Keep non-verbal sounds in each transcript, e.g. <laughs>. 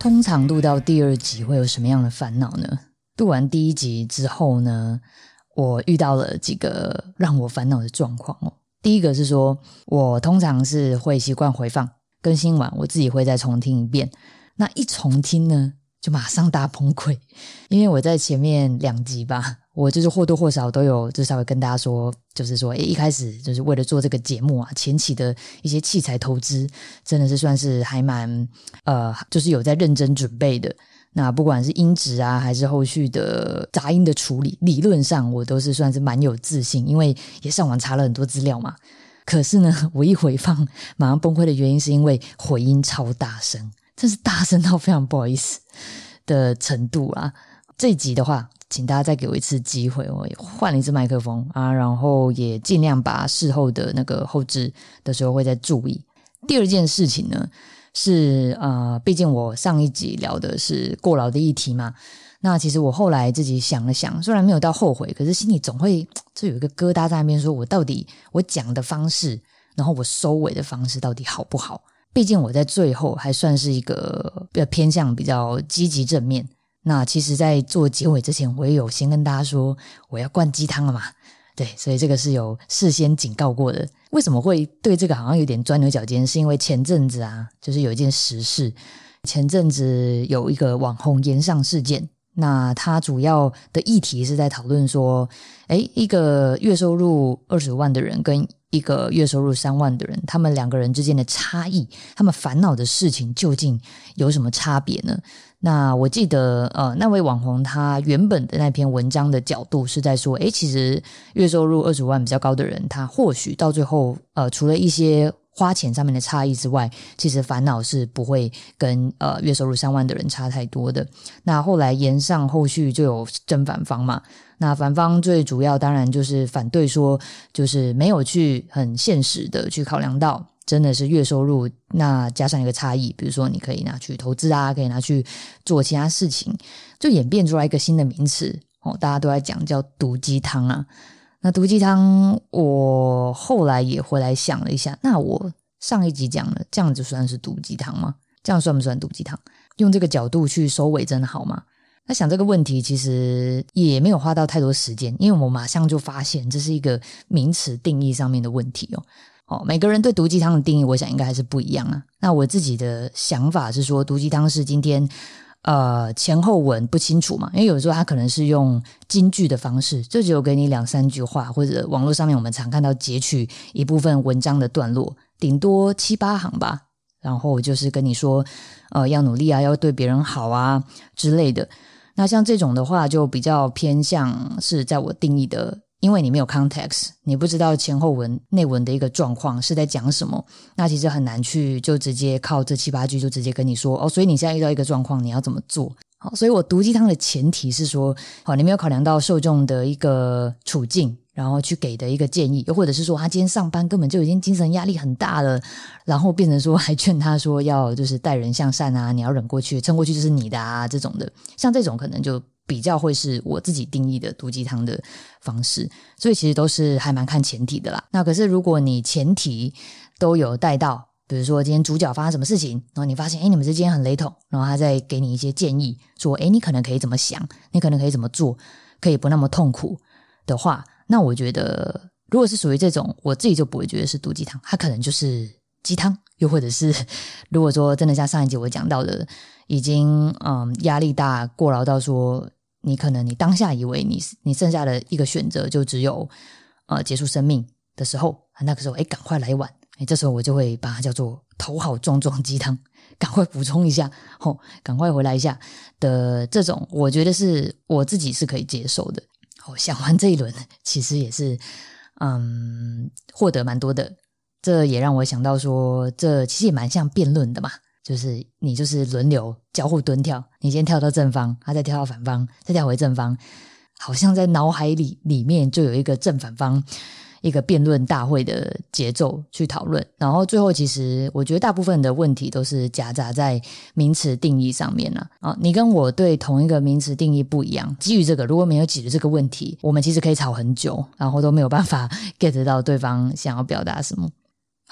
通常录到第二集会有什么样的烦恼呢？录完第一集之后呢，我遇到了几个让我烦恼的状况哦。第一个是说，我通常是会习惯回放更新完，我自己会再重听一遍。那一重听呢，就马上大崩溃，<laughs> 因为我在前面两集吧，我就是或多或少都有就稍微跟大家说，就是说，诶，一开始就是为了做这个节目啊，前期的一些器材投资，真的是算是还蛮呃，就是有在认真准备的。那不管是音质啊，还是后续的杂音的处理，理论上我都是算是蛮有自信，因为也上网查了很多资料嘛。可是呢，我一回放马上崩溃的原因，是因为回音超大声，真是大声到非常不好意思的程度啊。这一集的话，请大家再给我一次机会，我换了一支麦克风啊，然后也尽量把事后的那个后置的时候会再注意。第二件事情呢。是呃，毕竟我上一集聊的是过劳的议题嘛。那其实我后来自己想了想，虽然没有到后悔，可是心里总会 <tsk> 就有一个疙瘩在那边，说我到底我讲的方式，然后我收尾的方式到底好不好？毕竟我在最后还算是一个比较偏向比较积极正面。那其实，在做结尾之前，我也有先跟大家说我要灌鸡汤了嘛。对，所以这个是有事先警告过的。为什么会对这个好像有点钻牛角尖？是因为前阵子啊，就是有一件实事，前阵子有一个网红延上事件。那它主要的议题是在讨论说，诶，一个月收入二十万的人跟一个月收入三万的人，他们两个人之间的差异，他们烦恼的事情究竟有什么差别呢？那我记得，呃，那位网红他原本的那篇文章的角度是在说，诶，其实月收入二十万比较高的人，他或许到最后，呃，除了一些花钱上面的差异之外，其实烦恼是不会跟呃月收入三万的人差太多的。那后来延上后续就有正反方嘛，那反方最主要当然就是反对说，就是没有去很现实的去考量到。真的是月收入，那加上一个差异，比如说你可以拿去投资啊，可以拿去做其他事情，就演变出来一个新的名词哦，大家都在讲叫毒鸡汤啊。那毒鸡汤，我后来也回来想了一下，那我上一集讲了，这样子算是毒鸡汤吗？这样算不算毒鸡汤？用这个角度去收尾，真的好吗？那想这个问题，其实也没有花到太多时间，因为我马上就发现这是一个名词定义上面的问题哦。哦，每个人对毒鸡汤的定义，我想应该还是不一样啊。那我自己的想法是说，毒鸡汤是今天呃前后文不清楚嘛，因为有时候他可能是用金句的方式，就只有给你两三句话，或者网络上面我们常看到截取一部分文章的段落，顶多七八行吧，然后就是跟你说呃要努力啊，要对别人好啊之类的。那像这种的话，就比较偏向是在我定义的。因为你没有 context，你不知道前后文内文的一个状况是在讲什么，那其实很难去就直接靠这七八句就直接跟你说哦，所以你现在遇到一个状况，你要怎么做？好，所以我毒鸡汤的前提是说，好，你没有考量到受众的一个处境，然后去给的一个建议，又或者是说他今天上班根本就已经精神压力很大了，然后变成说 <laughs> 还劝他说要就是待人向善啊，你要忍过去，撑过去就是你的啊，这种的，像这种可能就。比较会是我自己定义的毒鸡汤的方式，所以其实都是还蛮看前提的啦。那可是如果你前提都有带到，比如说今天主角发生什么事情，然后你发现哎你们之间很雷同，然后他再给你一些建议，说哎你可能可以怎么想，你可能可以怎么做，可以不那么痛苦的话，那我觉得如果是属于这种，我自己就不会觉得是毒鸡汤，它可能就是鸡汤，又或者是如果说真的像上一集我讲到的，已经嗯压力大过劳到说。你可能你当下以为你你剩下的一个选择就只有呃结束生命的时候，那个时候哎赶快来晚哎，这时候我就会把它叫做头好壮壮鸡汤，赶快补充一下吼，赶快回来一下的这种，我觉得是我自己是可以接受的。哦，想完这一轮，其实也是嗯获得蛮多的，这也让我想到说，这其实也蛮像辩论的嘛。就是你就是轮流交互蹲跳，你先跳到正方，他再跳到反方，再跳回正方，好像在脑海里里面就有一个正反方一个辩论大会的节奏去讨论，然后最后其实我觉得大部分的问题都是夹杂在名词定义上面了啊。你跟我对同一个名词定义不一样，基于这个如果没有解决这个问题，我们其实可以吵很久，然后都没有办法 <laughs> get 到对方想要表达什么。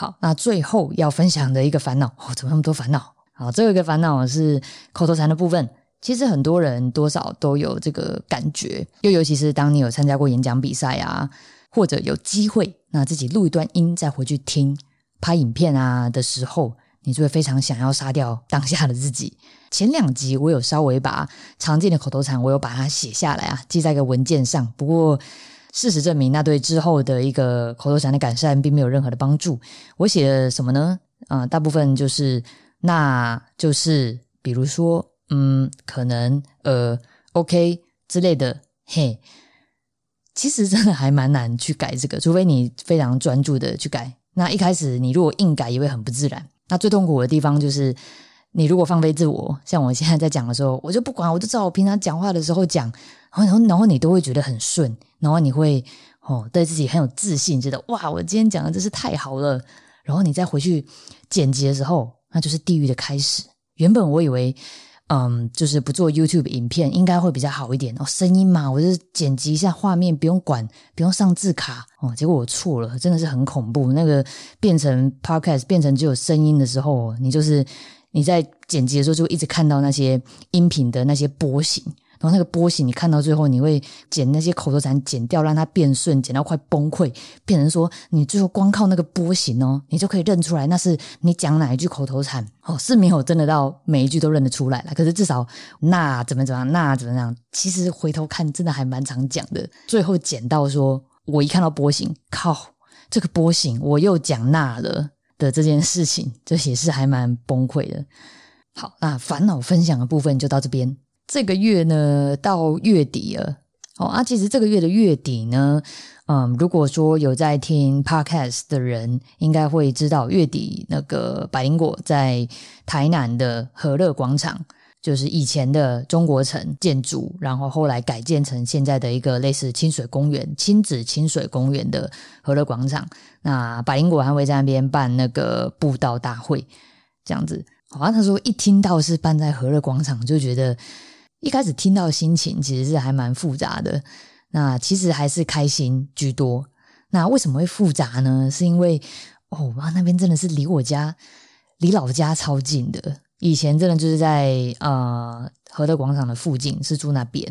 好，那最后要分享的一个烦恼哦，怎么那么多烦恼？好，最后一个烦恼是口头禅的部分。其实很多人多少都有这个感觉，又尤其是当你有参加过演讲比赛啊，或者有机会那自己录一段音再回去听拍影片啊的时候，你就会非常想要杀掉当下的自己。前两集我有稍微把常见的口头禅，我有把它写下来啊，记在一个文件上。不过事实证明，那对之后的一个口头禅的改善并没有任何的帮助。我写了什么呢？啊，大部分就是那就是比如说。嗯，可能呃，OK 之类的，嘿，其实真的还蛮难去改这个，除非你非常专注的去改。那一开始你如果硬改，也会很不自然。那最痛苦的地方就是，你如果放飞自我，像我现在在讲的时候，我就不管，我就照我平常讲话的时候讲，然后然后你都会觉得很顺，然后你会哦对自己很有自信，觉得哇，我今天讲的真是太好了。然后你再回去剪辑的时候，那就是地狱的开始。原本我以为。嗯，就是不做 YouTube 影片应该会比较好一点哦。声音嘛，我就剪辑一下画面，不用管，不用上字卡哦。结果我错了，真的是很恐怖。那个变成 Podcast 变成只有声音的时候，你就是你在剪辑的时候就一直看到那些音频的那些波形。然后那个波形，你看到最后，你会剪那些口头禅，剪掉，让它变顺，剪到快崩溃，变成说你最后光靠那个波形哦，你就可以认出来那是你讲哪一句口头禅哦，是没有真的到每一句都认得出来了。可是至少那怎么怎么样，那怎么样，其实回头看真的还蛮常讲的。最后剪到说我一看到波形，靠，这个波形我又讲那了的这件事情，这也是还蛮崩溃的。好，那烦恼分享的部分就到这边。这个月呢，到月底了。哦啊，其实这个月的月底呢，嗯，如果说有在听 podcast 的人，应该会知道，月底那个百灵果在台南的和乐广场，就是以前的中国城建筑，然后后来改建成现在的一个类似清水公园、亲子清水公园的和乐广场。那百灵果还会在那边办那个布道大会，这样子。好像他说一听到是办在和乐广场，就觉得。一开始听到心情其实是还蛮复杂的，那其实还是开心居多。那为什么会复杂呢？是因为哦，哇，那边真的是离我家、离老家超近的。以前真的就是在呃和德广场的附近，是住那边，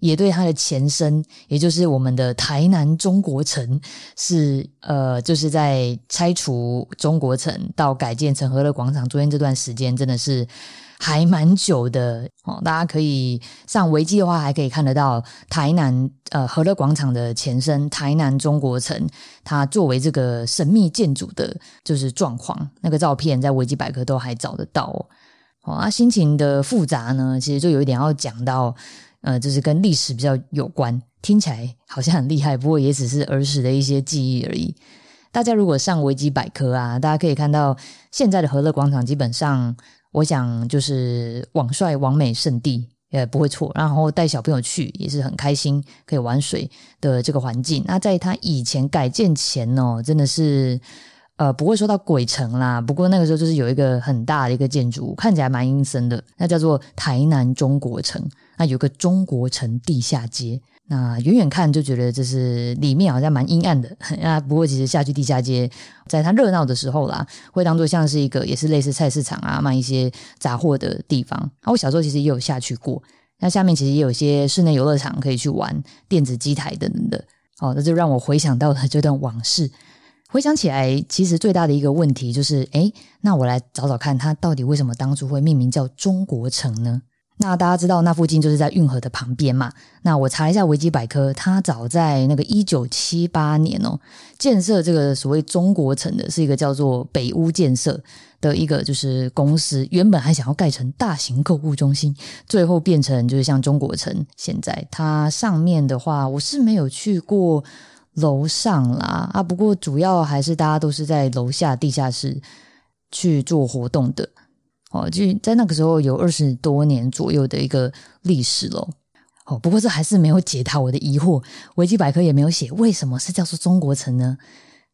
也对它的前身，也就是我们的台南中国城，是呃就是在拆除中国城到改建成和乐广场中间这段时间，真的是。还蛮久的哦，大家可以上维基的话，还可以看得到台南呃和乐广场的前身台南中国城，它作为这个神秘建筑的，就是状况。那个照片在维基百科都还找得到哦。啊，心情的复杂呢，其实就有一点要讲到，呃，就是跟历史比较有关，听起来好像很厉害，不过也只是儿时的一些记忆而已。大家如果上维基百科啊，大家可以看到现在的和乐广场基本上。我想就是网帅网美圣地也不会错，然后带小朋友去也是很开心，可以玩水的这个环境。那在他以前改建前哦，真的是呃不会说到鬼城啦，不过那个时候就是有一个很大的一个建筑，看起来蛮阴森的，那叫做台南中国城，那有个中国城地下街。那远远看就觉得这是里面好像蛮阴暗的 <laughs> 那，不过其实下去地下街，在它热闹的时候啦，会当做像是一个也是类似菜市场啊，卖一些杂货的地方。啊，我小时候其实也有下去过，那下面其实也有些室内游乐场可以去玩电子机台等等的。哦，那就让我回想到了这段往事。回想起来，其实最大的一个问题就是，哎，那我来找找看，它到底为什么当初会命名叫中国城呢？那大家知道，那附近就是在运河的旁边嘛。那我查了一下维基百科，它早在那个一九七八年哦，建设这个所谓中国城的是一个叫做北屋建设的一个就是公司，原本还想要盖成大型购物中心，最后变成就是像中国城。现在它上面的话，我是没有去过楼上啦啊，不过主要还是大家都是在楼下地下室去做活动的。哦，就在那个时候有二十多年左右的一个历史喽。哦，不过这还是没有解答我的疑惑。维基百科也没有写为什么是叫做中国城呢？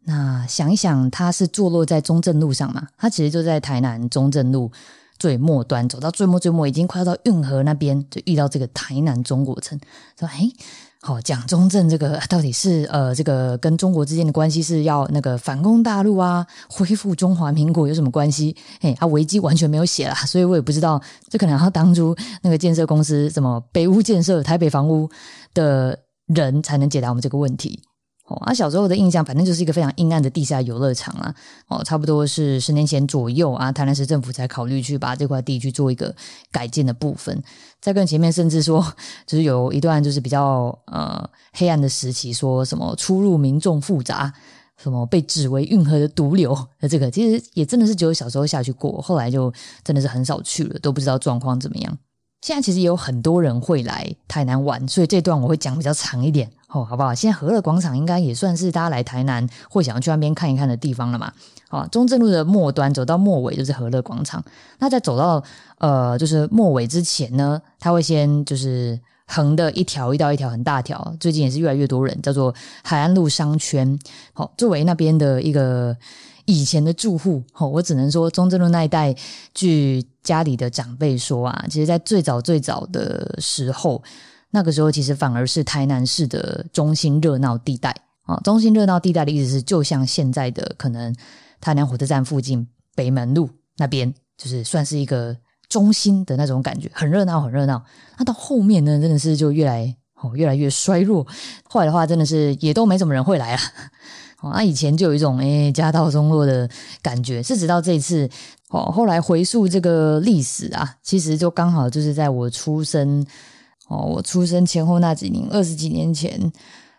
那想一想，它是坐落在中正路上嘛？它其实就在台南中正路最末端，走到最末最末，已经快要到运河那边，就遇到这个台南中国城。说，哎，好，蒋中正这个到底是呃，这个跟中国之间的关系是要那个反攻大陆啊，恢复中华民国有什么关系？嘿，他维基完全没有写啦，所以我也不知道，这可能要当初那个建设公司什么北屋建设、台北房屋的人才能解答我们这个问题。哦，啊，小时候的印象，反正就是一个非常阴暗的地下游乐场啊。哦，差不多是十年前左右啊，台南市政府才考虑去把这块地去做一个改建的部分。在更前面，甚至说，就是有一段就是比较呃黑暗的时期，说什么出入民众复杂，什么被指为运河的毒瘤。那这个其实也真的是只有小时候下去过，后来就真的是很少去了，都不知道状况怎么样。现在其实也有很多人会来台南玩，所以这段我会讲比较长一点哦，好不好？现在和乐广场应该也算是大家来台南会想要去那边看一看的地方了嘛。中正路的末端走到末尾就是和乐广场，那在走到呃就是末尾之前呢，他会先就是横的一条一道一条很大条，最近也是越来越多人叫做海岸路商圈。好，作为那边的一个。以前的住户，我只能说中正路那一带，据家里的长辈说啊，其实，在最早最早的时候，那个时候其实反而是台南市的中心热闹地带啊。中心热闹地带的意思是，就像现在的可能台南火车站附近北门路那边，就是算是一个中心的那种感觉，很热闹，很热闹。那到后面呢，真的是就越来越来越衰弱，后来的话，真的是也都没什么人会来啊。啊，以前就有一种诶家道中落的感觉，是直到这一次哦，后来回溯这个历史啊，其实就刚好就是在我出生哦，我出生前后那几年，二十几年前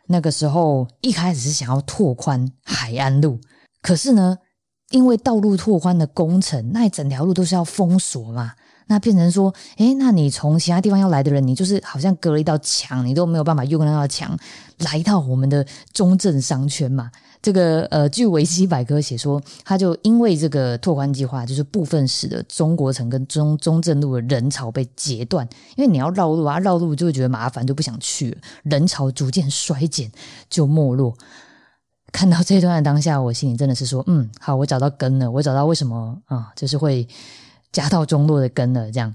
那个时候，一开始是想要拓宽海岸路，可是呢，因为道路拓宽的工程，那一整条路都是要封锁嘛。那变成说，诶，那你从其他地方要来的人，你就是好像隔了一道墙，你都没有办法用那道墙来到我们的中正商圈嘛？这个呃，据维基百科写说，他就因为这个拓宽计划，就是部分使得中国城跟中中正路的人潮被截断，因为你要绕路啊，绕路就会觉得麻烦，就不想去了，人潮逐渐衰减，就没落。看到这段的当下，我心里真的是说，嗯，好，我找到根了，我找到为什么啊，就是会。家道中落的根了，这样，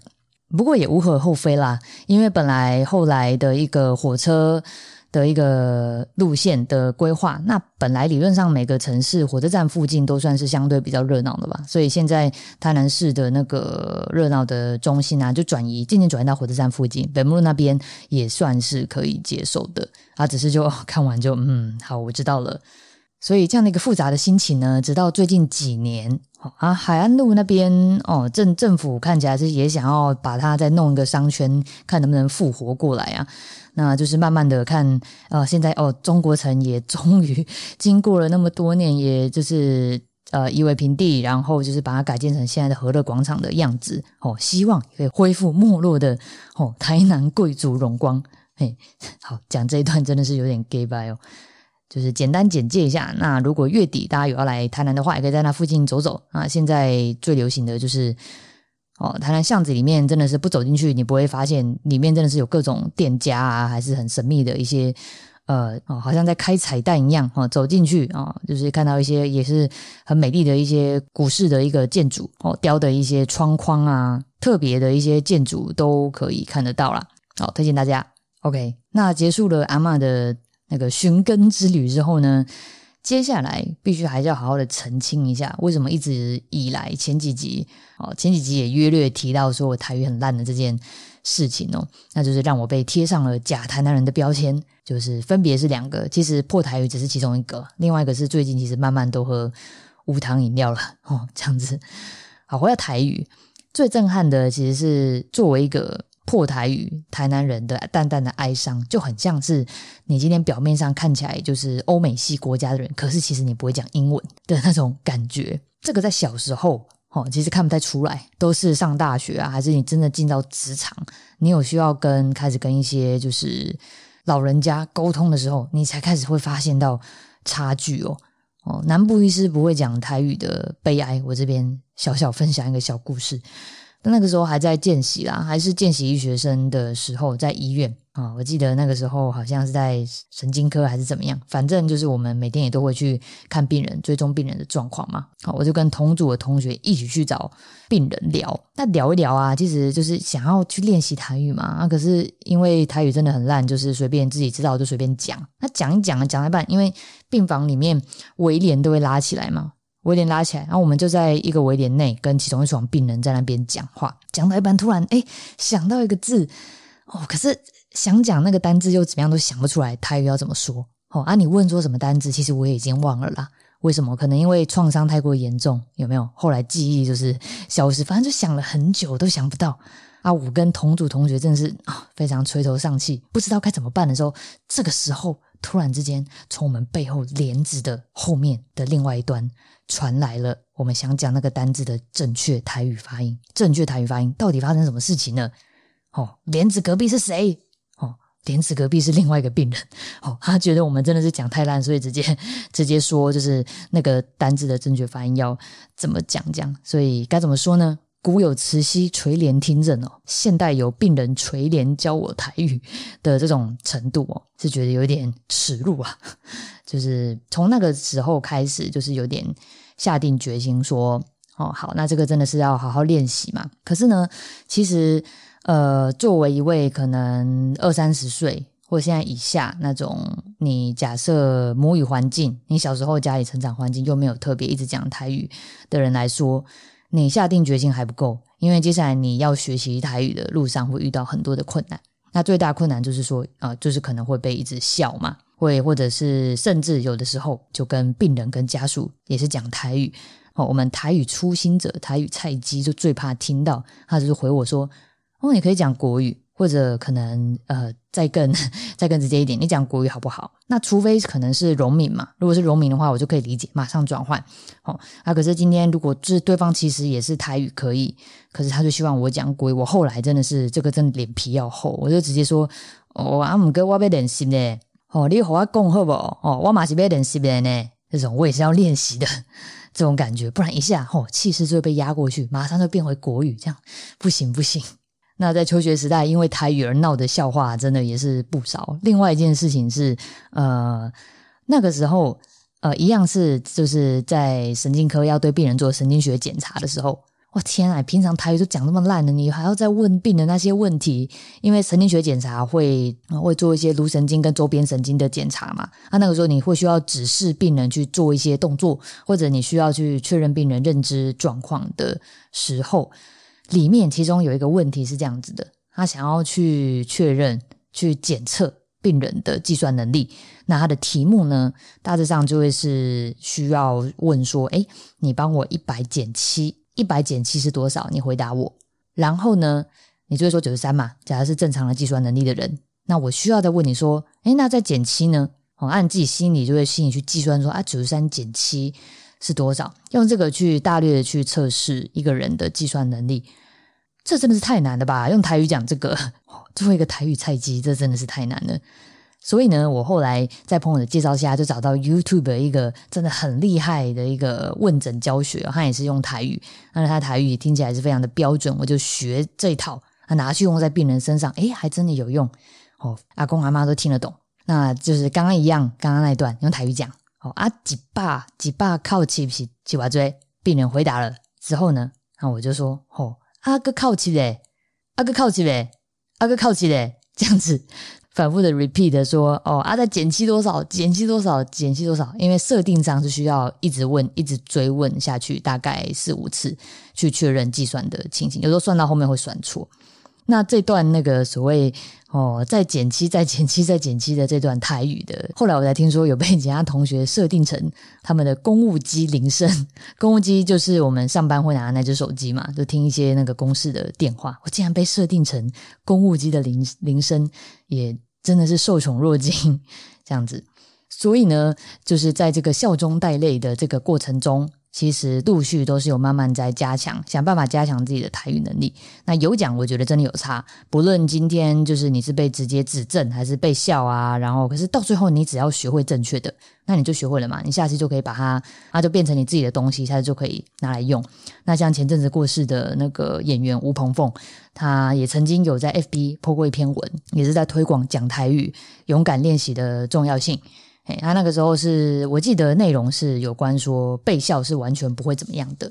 不过也无可厚非啦。因为本来后来的一个火车的一个路线的规划，那本来理论上每个城市火车站附近都算是相对比较热闹的吧。所以现在台南市的那个热闹的中心啊，就转移渐渐转移到火车站附近，北木路那边也算是可以接受的。啊，只是就看完就嗯，好，我知道了。所以这样的一个复杂的心情呢，直到最近几年，啊，海岸路那边哦，政政府看起来是也想要把它再弄一个商圈，看能不能复活过来啊。那就是慢慢的看，呃，现在哦，中国城也终于 <laughs> 经过了那么多年，也就是呃夷为平地，然后就是把它改建成现在的和乐广场的样子，哦，希望可以恢复没落的哦台南贵族荣光。<laughs> 嘿，好，讲这一段真的是有点 gay bye 哦。就是简单简介一下。那如果月底大家有要来台南的话，也可以在那附近走走啊。现在最流行的就是哦，台南巷子里面真的是不走进去，你不会发现里面真的是有各种店家啊，还是很神秘的一些呃哦，好像在开彩蛋一样哦。走进去啊，就是看到一些也是很美丽的一些古式的一个建筑哦，雕的一些窗框啊，特别的一些建筑都可以看得到啦。好，推荐大家。OK，那结束了阿妈的。那个寻根之旅之后呢，接下来必须还是要好好的澄清一下，为什么一直以来前几集哦，前几集也约略提到说我台语很烂的这件事情哦，那就是让我被贴上了假台南人的标签，就是分别是两个，其实破台语只是其中一个，另外一个是最近其实慢慢都喝无糖饮料了哦，这样子。好，回到台语，最震撼的其实是作为一个。破台语，台南人的淡淡的哀伤，就很像是你今天表面上看起来就是欧美系国家的人，可是其实你不会讲英文的那种感觉。这个在小时候哦，其实看不太出来，都是上大学啊，还是你真的进到职场，你有需要跟开始跟一些就是老人家沟通的时候，你才开始会发现到差距哦。哦，南部医师不会讲台语的悲哀，我这边小小分享一个小故事。那个时候还在见习啦，还是见习医学生的时候，在医院啊，我记得那个时候好像是在神经科还是怎么样，反正就是我们每天也都会去看病人，追踪病人的状况嘛。好，我就跟同组的同学一起去找病人聊，那聊一聊啊，其实就是想要去练习台语嘛。啊，可是因为台语真的很烂，就是随便自己知道就随便讲。那讲一讲啊，讲一半，因为病房里面围帘都会拉起来嘛，围帘拉起来，然后我们就在一个围帘内跟其中一床病人在那边讲话，讲到一半，突然哎想到一个字哦，可是。想讲那个单字又怎么样都想不出来，他又要怎么说？哦啊，你问说什么单字，其实我也已经忘了啦。为什么？可能因为创伤太过严重，有没有？后来记忆就是消失，反正就想了很久都想不到。啊，我跟同组同学真的是啊非常垂头丧气，不知道该怎么办的时候，这个时候突然之间从我们背后帘子的后面的另外一端传来了我们想讲那个单字的正确台语发音。正确台语发音到底发生什么事情呢？哦，帘子隔壁是谁？哦帘子隔壁是另外一个病人，哦，他觉得我们真的是讲太烂，所以直接 <laughs> 直接说，就是那个单字的正确发音要怎么讲讲，所以该怎么说呢？古有慈禧垂帘听政哦，现代有病人垂帘教我台语的这种程度哦，是觉得有点耻辱啊。<laughs> 就是从那个时候开始，就是有点下定决心说，哦，好，那这个真的是要好好练习嘛。可是呢，其实。呃，作为一位可能二三十岁或现在以下那种，你假设母语环境，你小时候家里成长环境又没有特别一直讲台语的人来说，你下定决心还不够，因为接下来你要学习台语的路上会遇到很多的困难。那最大困难就是说，呃，就是可能会被一直笑嘛，会或者是甚至有的时候就跟病人跟家属也是讲台语哦。我们台语初心者，台语菜鸡就最怕听到他就是回我说。哦，你可以讲国语，或者可能呃，再更 <laughs> 再更直接一点，你讲国语好不好？那除非可能是荣民嘛，如果是荣民的话，我就可以理解，马上转换。哦，啊，可是今天如果是对方其实也是台语可以，可是他就希望我讲国语，我后来真的是这个真的脸皮要厚，我就直接说，哦，阿姆哥我要练习呢，哦，你和我讲好不？哦，我马是要练习的呢，这种我也是要练习的这种感觉，不然一下哦气势就会被压过去，马上就变回国语，这样不行不行。那在求学时代，因为台语而闹的笑话，真的也是不少。另外一件事情是，呃，那个时候，呃，一样是就是在神经科要对病人做神经学检查的时候，我天啊！平常台语都讲那么烂的，你还要再问病人那些问题？因为神经学检查会会做一些颅神经跟周边神经的检查嘛。啊，那个时候你会需要指示病人去做一些动作，或者你需要去确认病人认知状况的时候。里面其中有一个问题是这样子的，他想要去确认、去检测病人的计算能力。那他的题目呢，大致上就会是需要问说：“哎，你帮我一百减七，一百减七是多少？你回答我。然后呢，你就会说九十三嘛。假如是正常的计算能力的人，那我需要再问你说：哎，那再减七呢？哦，按自己心里就会心里去计算说：啊，九十三减七是多少？用这个去大略的去测试一个人的计算能力。”这真的是太难了吧？用台语讲这个，<laughs> 作为一个台语菜鸡，这真的是太难了。所以呢，我后来在朋友的介绍下，就找到 YouTube 的一个真的很厉害的一个问诊教学，他也是用台语，那他台语听起来是非常的标准，我就学这一套，拿去用在病人身上，诶，还真的有用哦。阿公阿妈都听得懂，那就是刚刚一样，刚刚那一段用台语讲，哦，啊几把几把靠起不起几把追，病人回答了之后呢，那我就说，哦。阿哥靠起嘞，阿哥靠起嘞，阿哥靠起嘞，这样子反复的 repeat 说哦，阿在减七多少，减七多少，减七多少，因为设定上是需要一直问，一直追问下去，大概四五次去确认计算的情形，有时候算到后面会算错。那这段那个所谓哦，在减七、在减七、在减七的这段台语的，后来我才听说有被其他同学设定成他们的公务机铃声。公务机就是我们上班会拿的那只手机嘛，就听一些那个公事的电话。我竟然被设定成公务机的铃铃声，也真的是受宠若惊这样子。所以呢，就是在这个笑中带泪的这个过程中，其实陆续都是有慢慢在加强，想办法加强自己的台语能力。那有讲，我觉得真的有差。不论今天就是你是被直接指正，还是被笑啊，然后可是到最后你只要学会正确的，那你就学会了嘛。你下次就可以把它，它就变成你自己的东西，下次就可以拿来用。那像前阵子过世的那个演员吴鹏凤，他也曾经有在 FB 破过一篇文，也是在推广讲台语、勇敢练习的重要性。他那个时候是我记得内容是有关说被笑是完全不会怎么样的，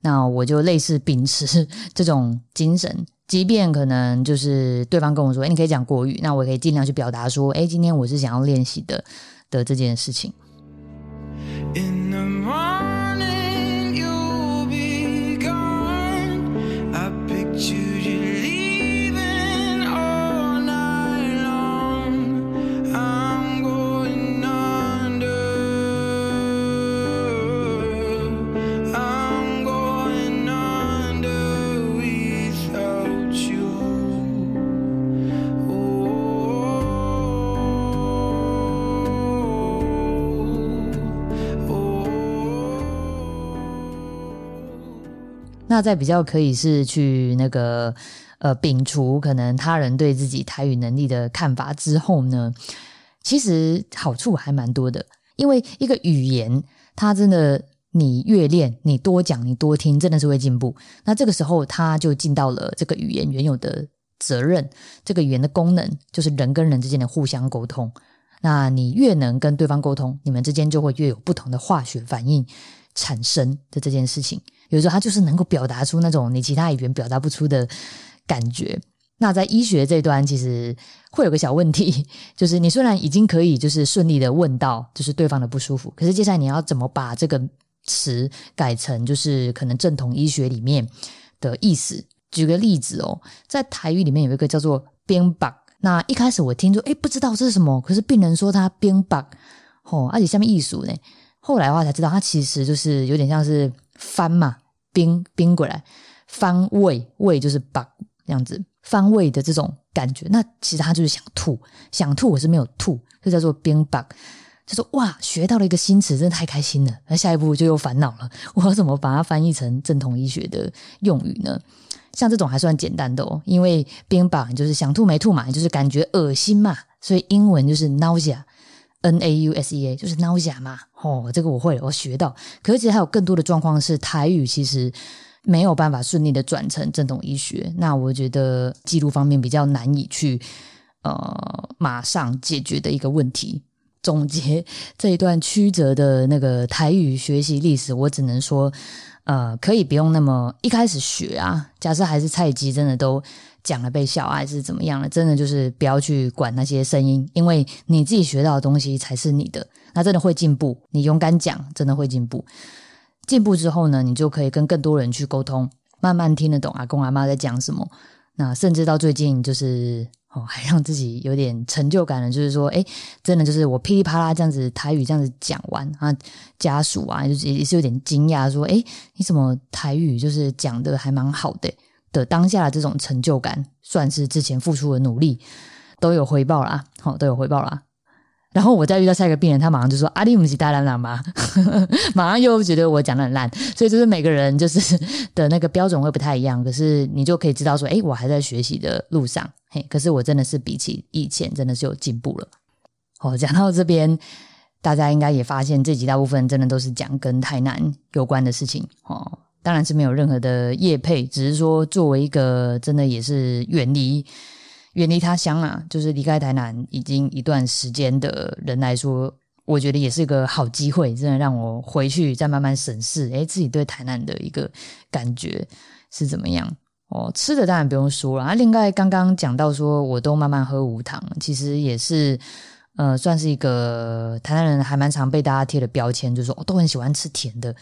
那我就类似秉持 <laughs> 这种精神，即便可能就是对方跟我说，哎，你可以讲国语，那我可以尽量去表达说，哎，今天我是想要练习的的这件事情。那在比较可以是去那个呃摒除可能他人对自己台语能力的看法之后呢，其实好处还蛮多的。因为一个语言，它真的你越练，你多讲，你多听，真的是会进步。那这个时候，它就尽到了这个语言原有的责任。这个语言的功能就是人跟人之间的互相沟通。那你越能跟对方沟通，你们之间就会越有不同的化学反应产生的这件事情。有时候他就是能够表达出那种你其他语言表达不出的感觉。那在医学这端，其实会有个小问题，就是你虽然已经可以就是顺利的问到就是对方的不舒服，可是接下来你要怎么把这个词改成就是可能正统医学里面的意思？举个例子哦，在台语里面有一个叫做“边绑”，那一开始我听说，哎，不知道这是什么，可是病人说他“边绑”，哦，而且下面艺术呢，后来的话才知道，它其实就是有点像是。翻嘛，冰冰过来，翻胃胃就是把这样子翻胃的这种感觉。那其实他就是想吐，想吐，我是没有吐，就叫做冰把。就说哇，学到了一个新词，真的太开心了。那下一步就又烦恼了，我要怎么把它翻译成正统医学的用语呢？像这种还算简单的哦，因为冰 bug 就是想吐没吐嘛，就是感觉恶心嘛，所以英文就是 nausea。N A U S E A 就是 nausea 嘛，哦，这个我会，我学到。可是其实还有更多的状况是台语其实没有办法顺利的转成正统医学，那我觉得记录方面比较难以去呃马上解决的一个问题。总结这一段曲折的那个台语学习历史，我只能说，呃，可以不用那么一开始学啊。假设还是菜鸡，真的都。讲了被笑还是怎么样了？真的就是不要去管那些声音，因为你自己学到的东西才是你的。那真的会进步，你勇敢讲，真的会进步。进步之后呢，你就可以跟更多人去沟通，慢慢听得懂阿公阿妈在讲什么。那甚至到最近，就是哦，还让自己有点成就感的，就是说，哎，真的就是我噼里啪啦这样子台语这样子讲完啊，家属啊，就是也是有点惊讶，说，哎，你怎么台语就是讲的还蛮好的？的当下的这种成就感，算是之前付出的努力都有回报啦，好都有回报啦。然后我再遇到下一个病人，他马上就说：“阿里姆是大烂烂吗？” <laughs> 马上又觉得我讲的很烂，所以就是每个人就是 <laughs> 的那个标准会不太一样。可是你就可以知道说：“哎，我还在学习的路上。”嘿，可是我真的是比起以前真的是有进步了。哦，讲到这边，大家应该也发现这集大部分真的都是讲跟台南有关的事情哦。当然是没有任何的业配，只是说作为一个真的也是远离远离他乡啊，就是离开台南已经一段时间的人来说，我觉得也是一个好机会，真的让我回去再慢慢审视，诶，自己对台南的一个感觉是怎么样哦。吃的当然不用说了，啊，另外刚刚讲到说我都慢慢喝无糖，其实也是呃，算是一个台南人还蛮常被大家贴的标签，就是说我都很喜欢吃甜的。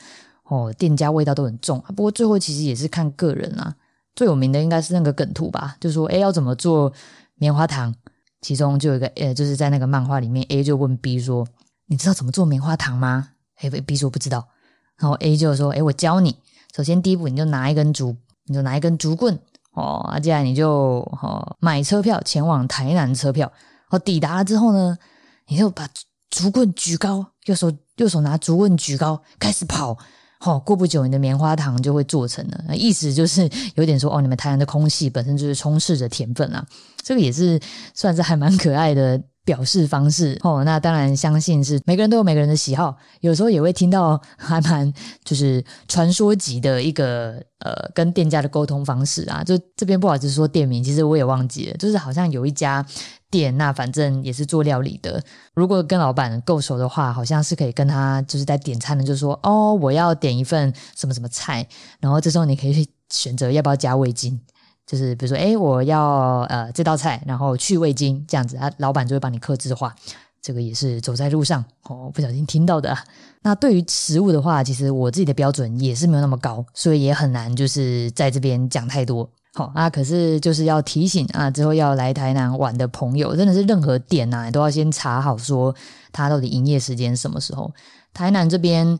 哦，店家味道都很重，不过最后其实也是看个人啦。最有名的应该是那个梗图吧，就说哎要怎么做棉花糖，其中就有一个呃，就是在那个漫画里面，A 就问 B 说：“你知道怎么做棉花糖吗？”哎，B 说不知道，然后 A 就说：“哎，我教你。首先第一步，你就拿一根竹，你就拿一根竹棍哦，啊接下来你就哦买车票前往台南车票。哦，抵达了之后呢，你就把竹棍举高，右手右手拿竹棍举高，开始跑。”哦，过不久你的棉花糖就会做成了。那意思就是有点说，哦，你们台南的空气本身就是充斥着甜分啊，这个也是算是还蛮可爱的。表示方式哦，那当然相信是每个人都有每个人的喜好，有时候也会听到 <laughs> 还蛮就是传说级的一个呃跟店家的沟通方式啊，就这边不好意思说店名，其实我也忘记了，就是好像有一家店，那反正也是做料理的，如果跟老板够熟的话，好像是可以跟他就是在点餐的，就说哦我要点一份什么什么菜，然后这时候你可以去选择要不要加味精。就是比如说，哎，我要呃这道菜，然后去味精这样子，啊，老板就会帮你克制化。这个也是走在路上哦，不小心听到的。那对于食物的话，其实我自己的标准也是没有那么高，所以也很难就是在这边讲太多。好啊，可是就是要提醒啊，之后要来台南玩的朋友，真的是任何店呐，都要先查好说它到底营业时间什么时候。台南这边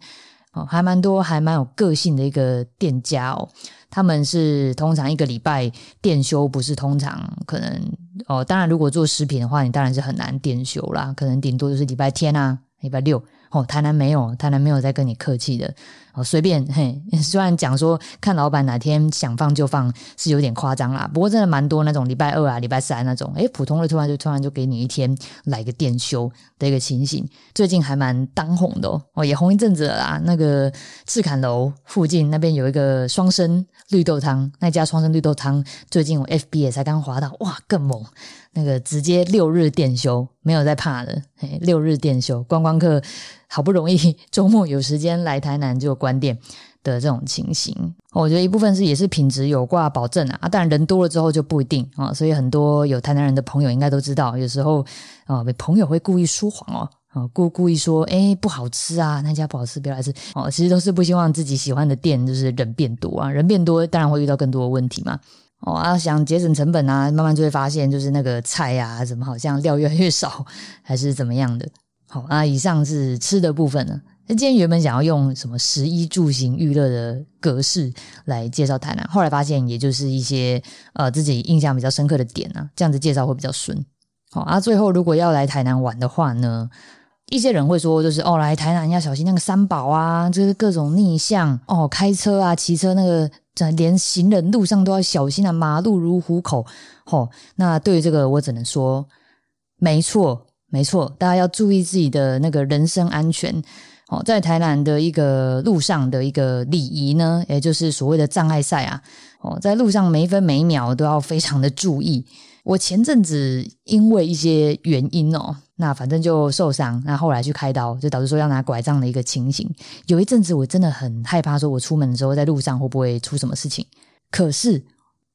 哦，还蛮多，还蛮有个性的一个店家哦。他们是通常一个礼拜店休，不是通常可能哦。当然，如果做食品的话，你当然是很难店休啦，可能顶多就是礼拜天啊，礼拜六。哦，台南没有，台南没有在跟你客气的。哦，随便嘿，<laughs> 虽然讲说看老板哪天想放就放，是有点夸张啦。不过真的蛮多那种礼拜二啊、礼拜三那种，诶普通的突然就突然就给你一天来个店休的一个情形，最近还蛮当红的哦，也红一阵子了啦。那个赤坎楼附近那边有一个双生绿豆汤，那家双生绿豆汤最近我 FB 也才刚滑到，哇，更猛。那个直接六日店休，没有在怕的。六日店休，观光客好不容易周末有时间来台南就关店的这种情形，我觉得一部分是也是品质有挂保证啊。啊，当然人多了之后就不一定啊。所以很多有台南人的朋友应该都知道，有时候啊，朋友会故意说谎哦，啊，故故意说，哎，不好吃啊，那家不好吃，不要来吃哦。其实都是不希望自己喜欢的店就是人变多啊，人变多当然会遇到更多的问题嘛。哦，想节省成本啊，慢慢就会发现，就是那个菜啊，怎么好像料越来越少，还是怎么样的？好啊，以上是吃的部分呢。那今天原本想要用什么食衣住行娱乐的格式来介绍台南，后来发现，也就是一些呃自己印象比较深刻的点啊，这样子介绍会比较顺。好啊，最后如果要来台南玩的话呢，一些人会说，就是哦，来台南要小心那个三宝啊，就是各种逆向哦，开车啊，骑车那个。连行人路上都要小心啊！马路如虎口，吼。那对于这个，我只能说，没错，没错，大家要注意自己的那个人身安全。哦，在台南的一个路上的一个礼仪呢，也就是所谓的障碍赛啊。哦，在路上每一分每一秒都要非常的注意。我前阵子因为一些原因哦。那反正就受伤，那后来去开刀，就导致说要拿拐杖的一个情形。有一阵子我真的很害怕，说我出门的时候在路上会不会出什么事情。可是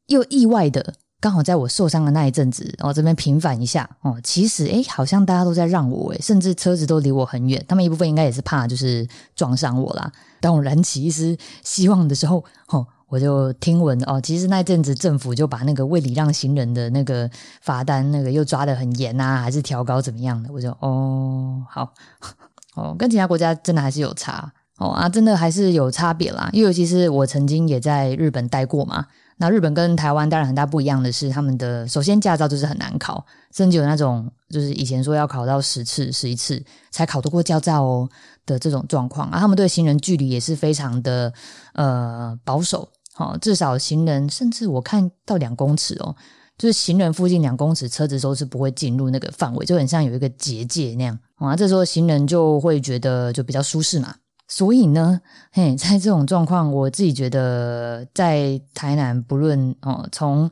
又意外的，刚好在我受伤的那一阵子，哦这边平反一下哦，其实诶好像大家都在让我诶甚至车子都离我很远。他们一部分应该也是怕就是撞伤我啦。当我燃起一丝希望的时候，哦。我就听闻哦，其实那阵子政府就把那个未礼让行人的那个罚单，那个又抓得很严啊，还是调高怎么样的？我就哦，好 <laughs> 哦，跟其他国家真的还是有差哦啊，真的还是有差别啦。因为尤其是我曾经也在日本待过嘛，那日本跟台湾当然很大不一样的是，他们的首先驾照就是很难考，甚至有那种就是以前说要考到十次十一次才考得过驾照哦的这种状况啊，他们对行人距离也是非常的呃保守。好，至少行人，甚至我看到两公尺哦，就是行人附近两公尺，车子都是不会进入那个范围，就很像有一个结界那样。啊，这时候行人就会觉得就比较舒适嘛。所以呢，嘿，在这种状况，我自己觉得在台南，不论哦，从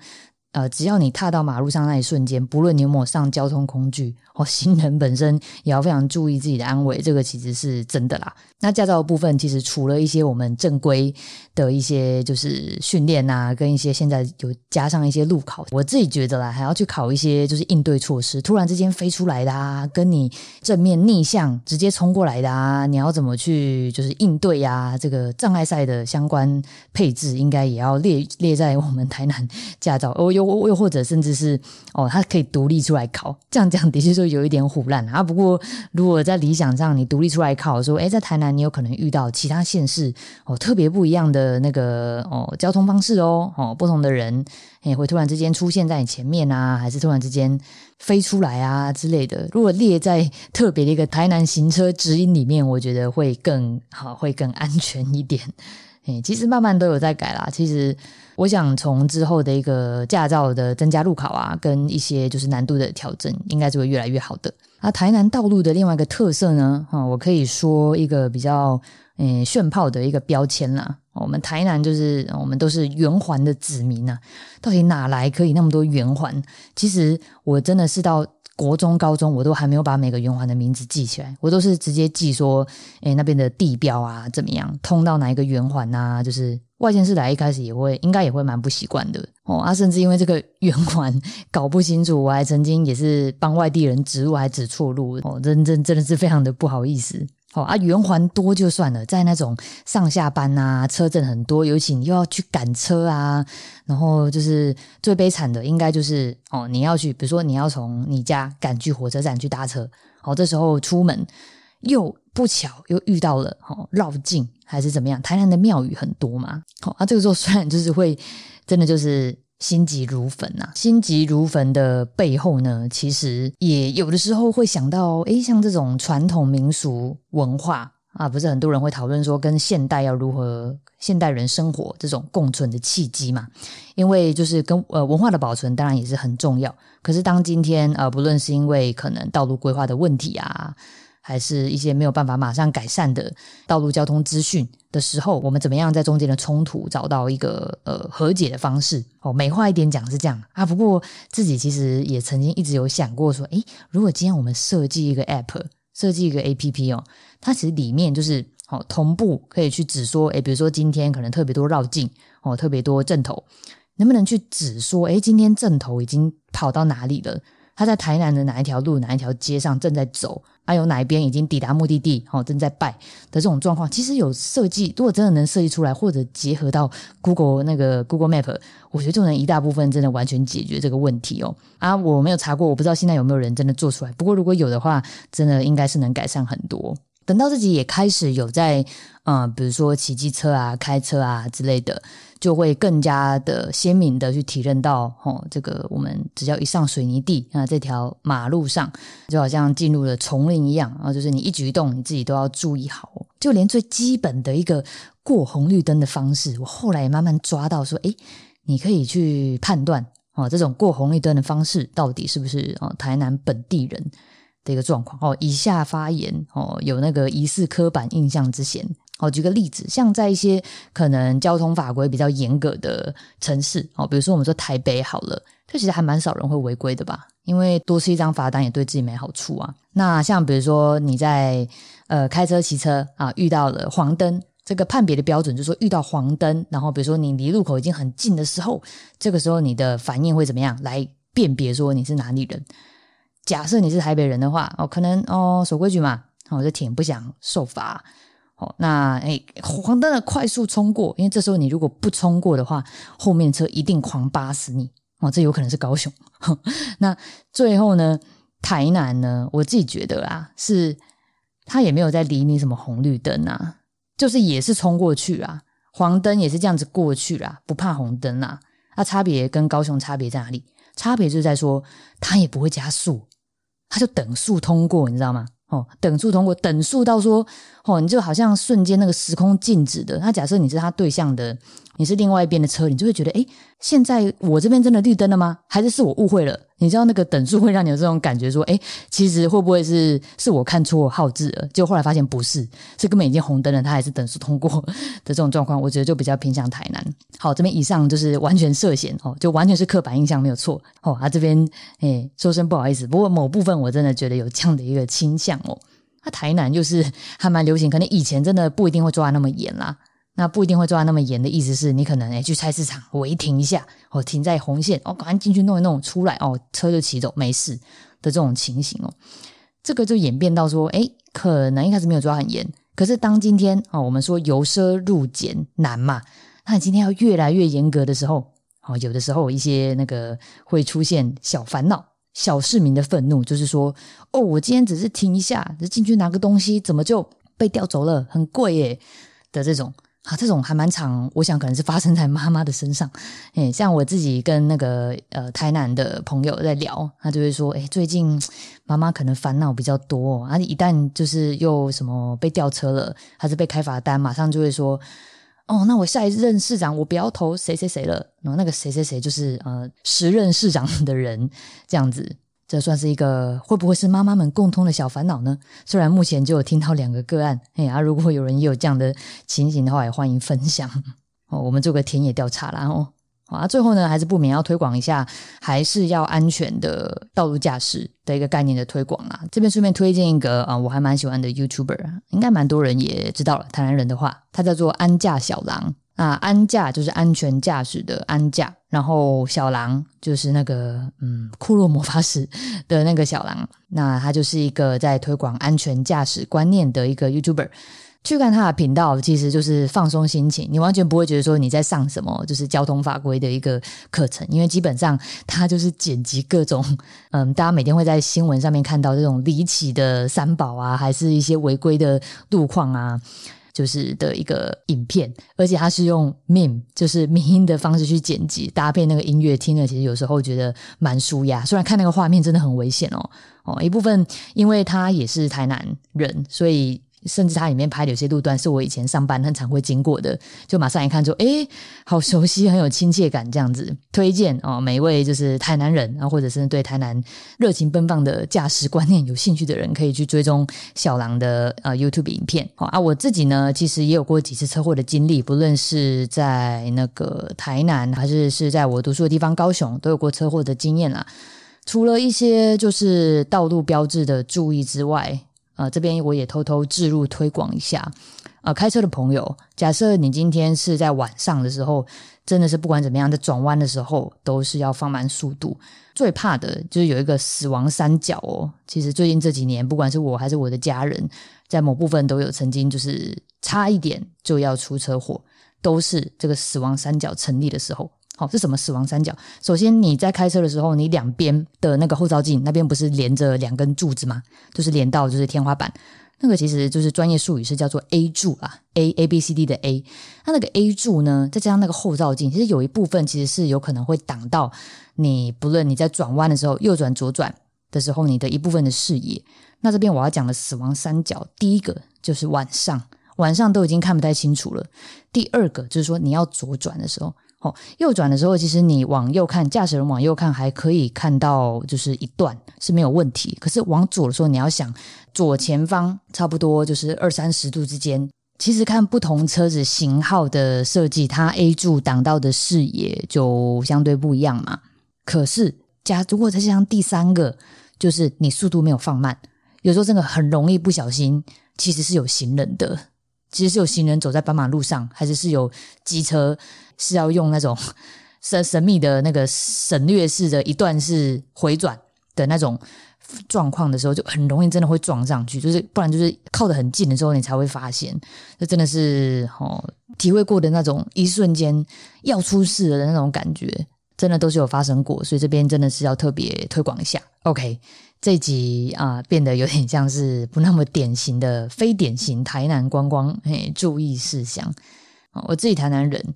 呃，只要你踏到马路上那一瞬间，不论你有没有上交通工具。哦，行人本身也要非常注意自己的安危，这个其实是真的啦。那驾照部分，其实除了一些我们正规的一些就是训练啊，跟一些现在有加上一些路考，我自己觉得啦，还要去考一些就是应对措施，突然之间飞出来的啊，跟你正面逆向直接冲过来的啊，你要怎么去就是应对呀？这个障碍赛的相关配置，应该也要列列在我们台南驾照。<laughs> 哦又又或者甚至是哦，它可以独立出来考，这样讲的确说有一点虎烂啊。不过如果在理想上你独立出来考，说哎，在台南你有可能遇到其他县市哦特别不一样的呃那个哦交通方式哦哦不同的人也会突然之间出现在你前面啊，还是突然之间飞出来啊之类的。如果列在特别的一个台南行车指引里面，我觉得会更好，会更安全一点。<laughs> 哎，其实慢慢都有在改啦。其实我想从之后的一个驾照的增加路考啊，跟一些就是难度的调整，应该就会越来越好的。啊，台南道路的另外一个特色呢，哈，我可以说一个比较诶炫炮的一个标签啦。我们台南就是我们都是圆环的子民呐，到底哪来可以那么多圆环？其实我真的是到。国中、高中，我都还没有把每个圆环的名字记起来，我都是直接记说，哎，那边的地标啊，怎么样，通到哪一个圆环呐？就是外县市来，一开始也会，应该也会蛮不习惯的哦。啊，甚至因为这个圆环搞不清楚，我还曾经也是帮外地人指路，还指错路哦，真真真的是非常的不好意思。好啊，圆环多就算了，在那种上下班啊，车阵很多，尤其你又要去赶车啊，然后就是最悲惨的，应该就是哦，你要去，比如说你要从你家赶去火车站去搭车，好，这时候出门又不巧又遇到了哦绕境还是怎么样？台南的庙宇很多嘛，好啊，这个时候虽然就是会真的就是。心急如焚呐！心急如焚的背后呢，其实也有的时候会想到，诶，像这种传统民俗文化啊，不是很多人会讨论说，跟现代要如何现代人生活这种共存的契机嘛？因为就是跟呃文化的保存，当然也是很重要。可是当今天呃，不论是因为可能道路规划的问题啊。还是一些没有办法马上改善的道路交通资讯的时候，我们怎么样在中间的冲突找到一个呃和解的方式？哦，美化一点讲是这样啊。不过自己其实也曾经一直有想过说，诶，如果今天我们设计一个 App，设计一个 APP 哦，它其实里面就是哦同步可以去指说，诶，比如说今天可能特别多绕境哦，特别多正头，能不能去指说，诶，今天正头已经跑到哪里了？他在台南的哪一条路、哪一条街上正在走？还有哪一边已经抵达目的地？哦，正在拜的这种状况，其实有设计。如果真的能设计出来，或者结合到 Google 那个 Google Map，我觉得就能一大部分真的完全解决这个问题哦。啊，我没有查过，我不知道现在有没有人真的做出来。不过如果有的话，真的应该是能改善很多。等到自己也开始有在，嗯，比如说骑机车啊、开车啊之类的。就会更加的鲜明的去体认到，哦，这个我们只要一上水泥地啊，这条马路上就好像进入了丛林一样啊，就是你一举一动你自己都要注意好，就连最基本的一个过红绿灯的方式，我后来也慢慢抓到说，诶，你可以去判断哦，这种过红绿灯的方式到底是不是哦台南本地人的一个状况哦。以下发言哦，有那个疑似刻板印象之嫌。哦，举个例子，像在一些可能交通法规比较严格的城市，哦，比如说我们说台北好了，这其实还蛮少人会违规的吧？因为多吃一张罚单也对自己没好处啊。那像比如说你在呃开车骑车啊，遇到了黄灯，这个判别的标准就是说遇到黄灯，然后比如说你离路口已经很近的时候，这个时候你的反应会怎么样来辨别说你是哪里人？假设你是台北人的话，哦，可能哦守规矩嘛，我就挺不想受罚。哦，那哎，黄灯的快速冲过，因为这时候你如果不冲过的话，后面车一定狂扒死你。哦，这有可能是高雄。<laughs> 那最后呢，台南呢，我自己觉得啊，是他也没有在理你什么红绿灯啊，就是也是冲过去啊，黄灯也是这样子过去啦，不怕红灯啊。那差别跟高雄差别在哪里？差别就是在说，他也不会加速，他就等速通过，你知道吗？哦，等速通过，等速到说，哦，你就好像瞬间那个时空静止的。那假设你是他对象的，你是另外一边的车，你就会觉得，诶，现在我这边真的绿灯了吗？还是是我误会了？你知道那个等速会让你有这种感觉，说，哎，其实会不会是是我看错号字了？就后来发现不是，是根本已经红灯了，他还是等速通过的这种状况。我觉得就比较偏向台南。好，这边以上就是完全涉嫌哦，就完全是刻板印象，没有错。哦，他这边，哎，说声不好意思，不过某部分我真的觉得有这样的一个倾向哦。那台南就是还蛮流行，可能以前真的不一定会抓那么严啦。那不一定会抓那么严的意思是你可能诶去菜市场违停一下，哦停在红线，哦赶快进去弄一弄出来，哦车就骑走没事的这种情形哦。这个就演变到说，诶可能一开始没有抓很严，可是当今天哦我们说由奢入俭难嘛，那你今天要越来越严格的时候，哦，有的时候一些那个会出现小烦恼、小市民的愤怒，就是说，哦，我今天只是停一下，进去拿个东西，怎么就被调走了？很贵耶的这种。啊，这种还蛮长，我想可能是发生在妈妈的身上。哎，像我自己跟那个呃台南的朋友在聊，他就会说，哎，最近妈妈可能烦恼比较多啊，一旦就是又什么被吊车了，还是被开罚单，马上就会说，哦，那我下一任市长我不要投谁谁谁了，然后那个谁谁谁就是呃时任市长的人这样子。这算是一个会不会是妈妈们共通的小烦恼呢？虽然目前就有听到两个个案，哎呀，如果有人也有这样的情形的话，也欢迎分享哦。我们做个田野调查啦哦。啊，最后呢，还是不免要推广一下，还是要安全的道路驾驶的一个概念的推广啊。这边顺便推荐一个啊，我还蛮喜欢的 YouTuber，应该蛮多人也知道了。台南人的话，他叫做安驾小狼。啊，安驾就是安全驾驶的安驾，然后小狼就是那个嗯，库洛魔法使 <laughs> 的那个小狼，那他就是一个在推广安全驾驶观念的一个 YouTuber。去看他的频道，其实就是放松心情，你完全不会觉得说你在上什么就是交通法规的一个课程，因为基本上他就是剪辑各种嗯，大家每天会在新闻上面看到这种离奇的三宝啊，还是一些违规的路况啊。就是的一个影片，而且它是用 meme，就是民音的方式去剪辑，搭配那个音乐听了，其实有时候觉得蛮舒压。虽然看那个画面真的很危险哦，哦，一部分因为他也是台南人，所以。甚至它里面拍的有些路段是我以前上班很常会经过的，就马上一看就哎，好熟悉，很有亲切感，这样子推荐哦。每一位就是台南人啊，或者是对台南热情奔放的驾驶观念有兴趣的人，可以去追踪小狼的呃 YouTube 影片。好啊，我自己呢，其实也有过几次车祸的经历，不论是在那个台南，还是是在我读书的地方高雄，都有过车祸的经验啦。除了一些就是道路标志的注意之外。呃，这边我也偷偷置入推广一下。呃，开车的朋友，假设你今天是在晚上的时候，真的是不管怎么样，在转弯的时候都是要放慢速度。最怕的就是有一个死亡三角哦。其实最近这几年，不管是我还是我的家人，在某部分都有曾经就是差一点就要出车祸，都是这个死亡三角成立的时候。好，是什么死亡三角？首先，你在开车的时候，你两边的那个后照镜那边不是连着两根柱子吗？就是连到就是天花板，那个其实就是专业术语是叫做 A 柱啊，A A B C D 的 A。它那个 A 柱呢，再加上那个后照镜，其实有一部分其实是有可能会挡到你，不论你在转弯的时候，右转左转的时候，你的一部分的视野。那这边我要讲的死亡三角，第一个就是晚上，晚上都已经看不太清楚了。第二个就是说你要左转的时候。哦，右转的时候，其实你往右看，驾驶人往右看还可以看到，就是一段是没有问题。可是往左的时候，你要想左前方差不多就是二三十度之间，其实看不同车子型号的设计，它 A 柱挡到的视野就相对不一样嘛。可是加如果再加上第三个，就是你速度没有放慢，有时候真的很容易不小心，其实是有行人的，其实是有行人走在斑马路上，还是是有机车。是要用那种 <laughs> 神神秘的那个省略式的一段式回转的那种状况的时候，就很容易真的会撞上去。就是不然就是靠得很近的时候，你才会发现，这真的是哦，体会过的那种一瞬间要出事的那种感觉，真的都是有发生过。所以这边真的是要特别推广一下。OK，这集啊变得有点像是不那么典型的非典型台南观光嘿注意事项。我自己台南人。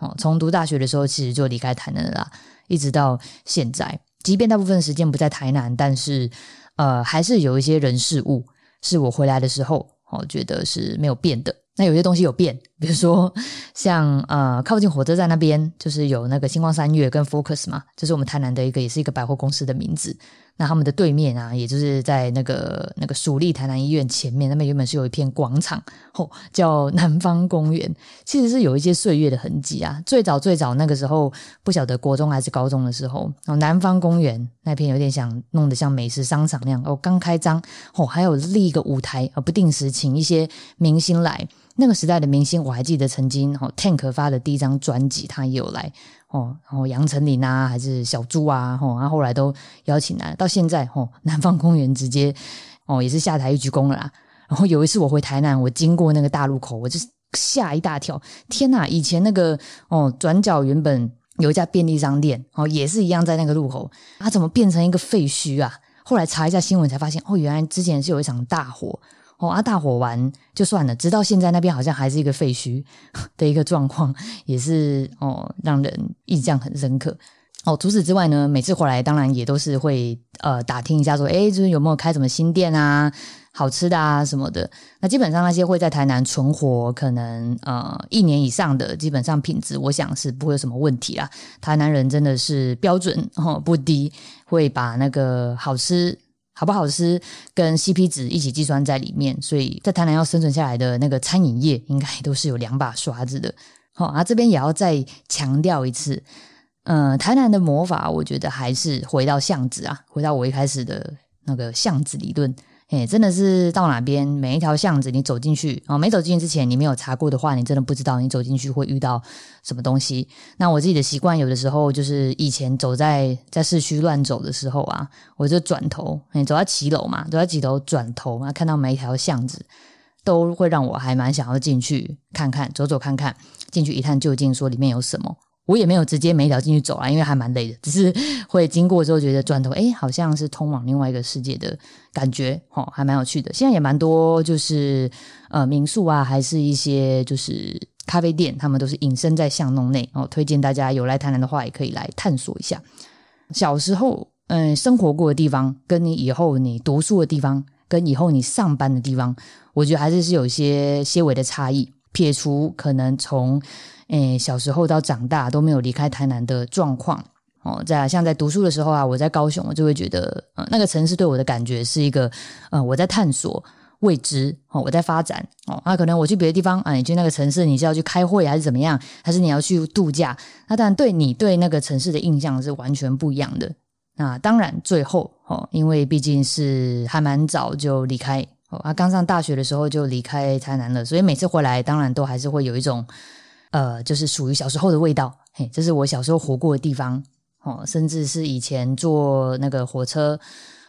哦，从读大学的时候其实就离开台南了，啦，一直到现在，即便大部分时间不在台南，但是呃，还是有一些人事物是我回来的时候，我觉得是没有变的。那有些东西有变，比如说像呃，靠近火车站那边，就是有那个星光三月跟 Focus 嘛，这是我们台南的一个，也是一个百货公司的名字。那他们的对面啊，也就是在那个那个蜀立台南医院前面，那边原本是有一片广场，吼，叫南方公园。其实是有一些岁月的痕迹啊。最早最早那个时候，不晓得国中还是高中的时候，哦，南方公园那片有点想弄得像美食商场那样，哦，刚开张，哦，还有立一个舞台，哦，不定时请一些明星来。那个时代的明星，我还记得曾经，哦，Tank 发的第一张专辑，他也有来。哦，然后杨丞琳啊，还是小猪啊，哦，然后后来都邀请来，到现在，哦，南方公园直接，哦，也是下台一鞠躬了。啦。然后有一次我回台南，我经过那个大路口，我就吓一大跳，天哪！以前那个哦，转角原本有一家便利商店，哦，也是一样在那个路口，它怎么变成一个废墟啊？后来查一下新闻才发现，哦，原来之前是有一场大火，哦，啊，大火完就算了，直到现在那边好像还是一个废墟 <laughs> 的一个状况，也是哦，让人印象很深刻。哦，除此之外呢，每次回来当然也都是会呃打听一下，说，哎，就是有没有开什么新店啊？好吃的啊什么的，那基本上那些会在台南存活，可能呃一年以上的，基本上品质我想是不会有什么问题啦。台南人真的是标准哦不低，会把那个好吃好不好吃跟 CP 值一起计算在里面，所以在台南要生存下来的那个餐饮业，应该都是有两把刷子的。好啊，这边也要再强调一次，嗯，台南的魔法，我觉得还是回到巷子啊，回到我一开始的那个巷子理论。哎，真的是到哪边每一条巷子，你走进去哦，没走进去之前，你没有查过的话，你真的不知道你走进去会遇到什么东西。那我自己的习惯，有的时候就是以前走在在市区乱走的时候啊，我就转头，哎，走到骑楼嘛，走到几楼转头啊，看到每一条巷子，都会让我还蛮想要进去看看，走走看看，进去一探究竟，说里面有什么。我也没有直接每一条进去走啊，因为还蛮累的，只是 <laughs> 会经过之后觉得转头，哎，好像是通往另外一个世界的感觉，哦，还蛮有趣的。现在也蛮多，就是呃民宿啊，还是一些就是咖啡店，他们都是隐身在巷弄内。哦，推荐大家有来台南的话，也可以来探索一下。小时候嗯生活过的地方，跟你以后你读书的地方，跟以后你上班的地方，我觉得还是是有一些些微的差异。撇除可能从诶，小时候到长大都没有离开台南的状况哦，在像在读书的时候啊，我在高雄，我就会觉得，呃，那个城市对我的感觉是一个，呃，我在探索未知哦，我在发展哦，那可能我去别的地方啊，你去那个城市，你是要去开会还是怎么样，还是你要去度假？那当然对你对那个城市的印象是完全不一样的。那当然最后哦，因为毕竟是还蛮早就离开哦，啊，刚上大学的时候就离开台南了，所以每次回来，当然都还是会有一种。呃，就是属于小时候的味道，嘿，这是我小时候活过的地方，哦，甚至是以前坐那个火车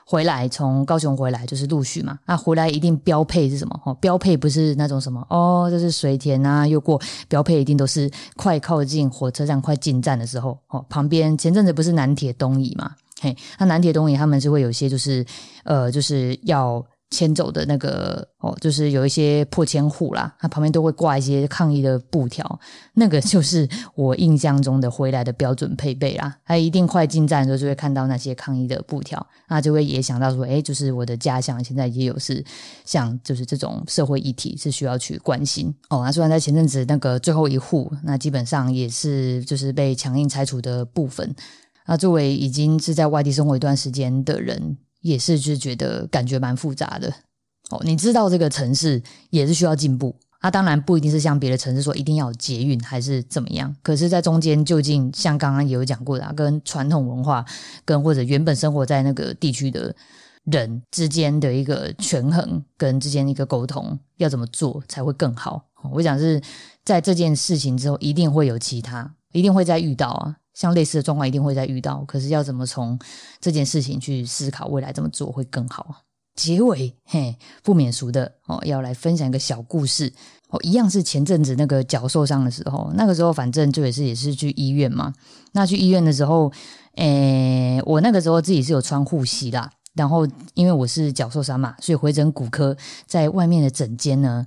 回来，从高雄回来就是陆续嘛，那回来一定标配是什么？哦，标配不是那种什么哦，就是水田啊，又过标配一定都是快靠近火车站、快进站的时候，哦，旁边前阵子不是南铁东移嘛，嘿，那南铁东移他们是会有些就是呃，就是要。迁走的那个哦，就是有一些破迁户啦，他旁边都会挂一些抗议的布条，那个就是我印象中的回来的标准配备啦。他一定快进站的时候就会看到那些抗议的布条，那就会也想到说，哎，就是我的家乡现在也有是像就是这种社会议题是需要去关心哦。那虽然在前阵子那个最后一户，那基本上也是就是被强硬拆除的部分，那作为已经是在外地生活一段时间的人。也是，就觉得感觉蛮复杂的哦。你知道这个城市也是需要进步，啊，当然不一定是像别的城市说一定要有捷运还是怎么样。可是，在中间究竟像刚刚也有讲过的，跟传统文化跟或者原本生活在那个地区的人之间的一个权衡，跟之间一个沟通，要怎么做才会更好？我想是在这件事情之后，一定会有其他，一定会再遇到啊。像类似的状况一定会再遇到，可是要怎么从这件事情去思考未来怎么做会更好？结尾嘿不免俗的哦，要来分享一个小故事哦，一样是前阵子那个脚受伤的时候，那个时候反正就也是也是去医院嘛。那去医院的时候，诶，我那个时候自己是有穿护膝啦，然后因为我是脚受伤嘛，所以回诊骨科在外面的诊间呢。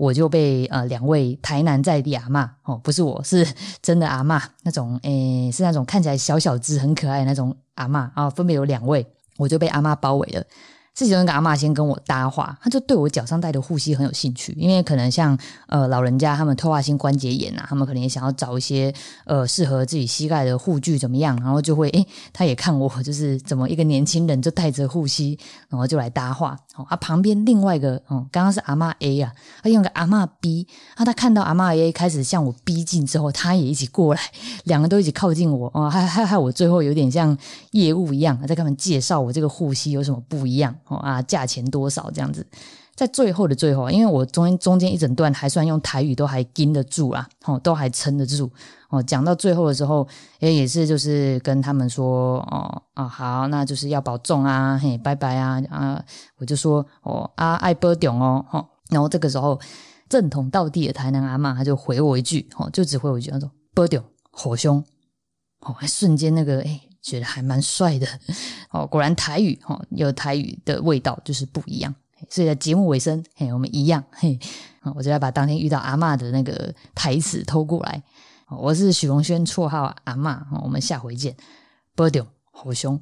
我就被呃两位台南在地阿妈哦，不是我是 <laughs> 真的阿妈那种诶，是那种看起来小小只很可爱的那种阿妈啊，分别有两位，我就被阿妈包围了。是其中一个阿妈先跟我搭话，他就对我脚上戴的护膝很有兴趣，因为可能像呃老人家他们退化性关节炎啊，他们可能也想要找一些呃适合自己膝盖的护具怎么样，然后就会诶，他也看我就是怎么一个年轻人就带着护膝，然后就来搭话。哦，啊旁边另外一个哦，刚刚是阿妈 A 啊，他用个阿妈 B，啊他看到阿妈 A 开始向我逼近之后，他也一起过来，两个都一起靠近我哦，还还还我最后有点像业务一样，在跟他们介绍我这个护膝有什么不一样。哦啊，价钱多少这样子，在最后的最后，因为我中间中间一整段还算用台语都还盯得住啦，哦，都还撑得住哦。讲到最后的时候，也也是就是跟他们说哦啊好，那就是要保重啊，嘿，拜拜啊啊，我就说哦啊爱波顶哦，哈，然后这个时候正统到地的台南阿妈，他就回我一句，哦，就只回我一句，他说波顶火凶哦，瞬间那个哎，觉得还蛮帅的 <laughs> 哦。果然台语哦，有台语的味道就是不一样。所以在节目尾声，嘿，我们一样嘿，我就要把当天遇到阿妈的那个台词偷过来。我是许荣轩，绰号阿妈，我们下回见，波丢好凶。